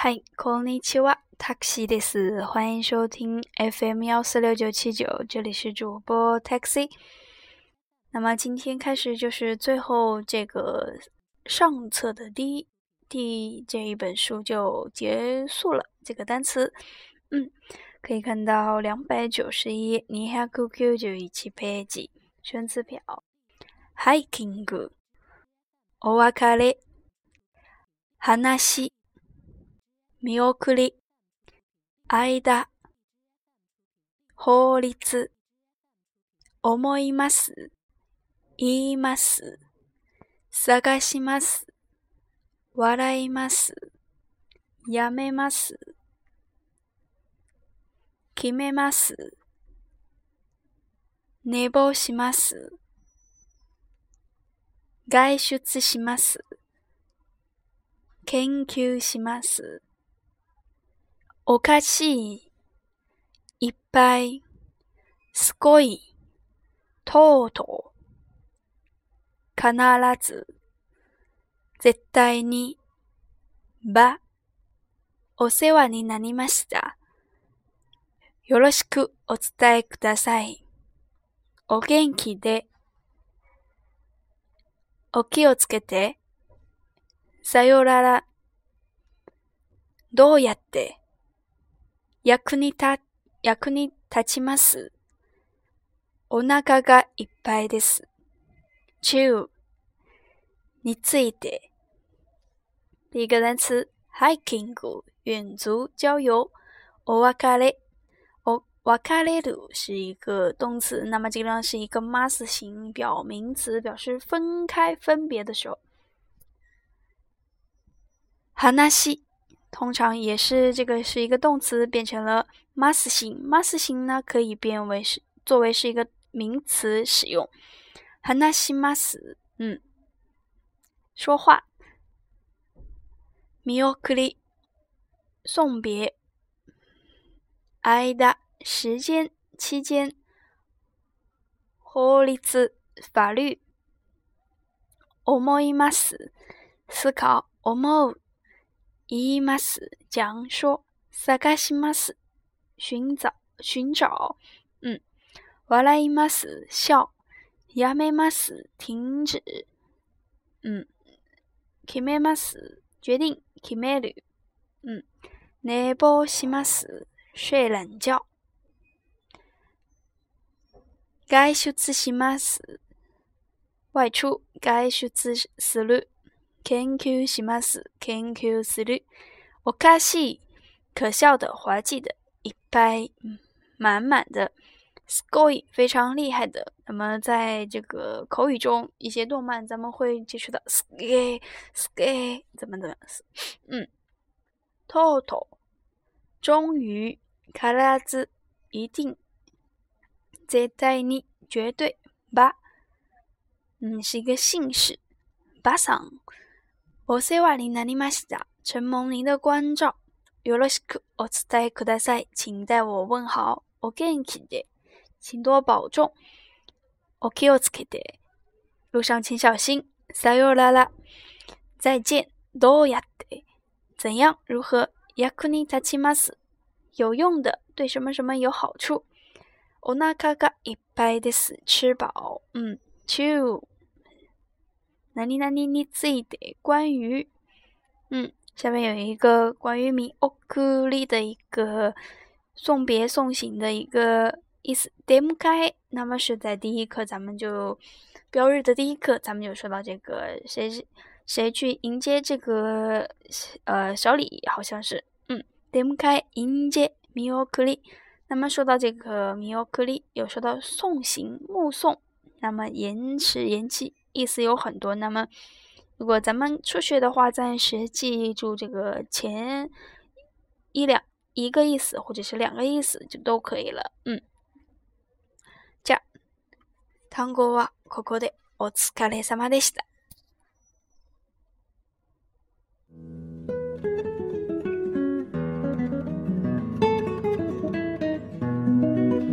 嗨，んにちは、t a x i です。欢迎收听 FM 幺四六九七九，这里是主播 taxi。那么今天开始就是最后这个上册的第一第这一本书就结束了，这个单词，嗯，可以看到两百九十一你加 QQ 就一起背几生词表，hiking，お別れ、話見送り、間、法律、思います、言います、探します、笑います、やめます、決めます、寝坊します、外出します、研究します。おかしい、いっぱい、すごい、とうとう、必ず、絶対に、ば、お世話になりました。よろしくお伝えください。お元気で、お気をつけて、さよなら、どうやって、役に立、役に立ちます。お腹がいっぱいです。中について。一个单词 hiking 足郊お別れ。お別れる是一个动词，那么这个呢是一个 mas 型表名词，表示分开、分别的时候。話。通常也是这个是一个动词变成了 mas 型，mas 型呢可以变为是作为是一个名词使用。話なします，嗯，说话。みおくり，送别。あいだ，时间期间。ほうりつ，法律。おもいます，思考。おもう。伊玛斯讲说，萨卡西玛斯寻找寻找，嗯，瓦莱伊玛斯笑，亚梅玛斯停止，嗯，卡梅玛斯决定，卡梅鲁，嗯，内波西玛斯睡懒觉，该修兹西玛斯外出，该修兹自律。研究 n k y u 究す是 Kenkyu 是绿。おかしい，可笑的、滑稽的，いっぱい满满的，すごい，非常厉害的。那么在这个口语中，一些动漫咱们会接触到 sky sky 怎么怎么，嗯，とっと终于、必ず一定、絶対に绝对、ば，嗯是一个姓氏、ば桑我世話になりました。承蒙您的关照。よろしくお伝えください，请代我问好。お元気で，请多保重。お気をつけて，路上请小心。さよなら，再见。どうやで？怎样？如何？役に立ちます，有用的，对什么什么有好处。お腹がいっぱいです，吃饱。嗯，チュ那你那你自己的关于，嗯，下面有一个关于米奥克利的一个送别送行的一个意思点不开，那么是在第一课，咱们就标日的第一课，咱们就说到这个谁是谁去迎接这个呃小李，好像是，嗯点不开迎接米奥克利。那么说到这个米奥克利，又说到送行目送，那么延迟延期。意思有很多，那么如果咱们初学的话，暂时记住这个前一两一个意思或者是两个意思就都可以了。嗯，这样。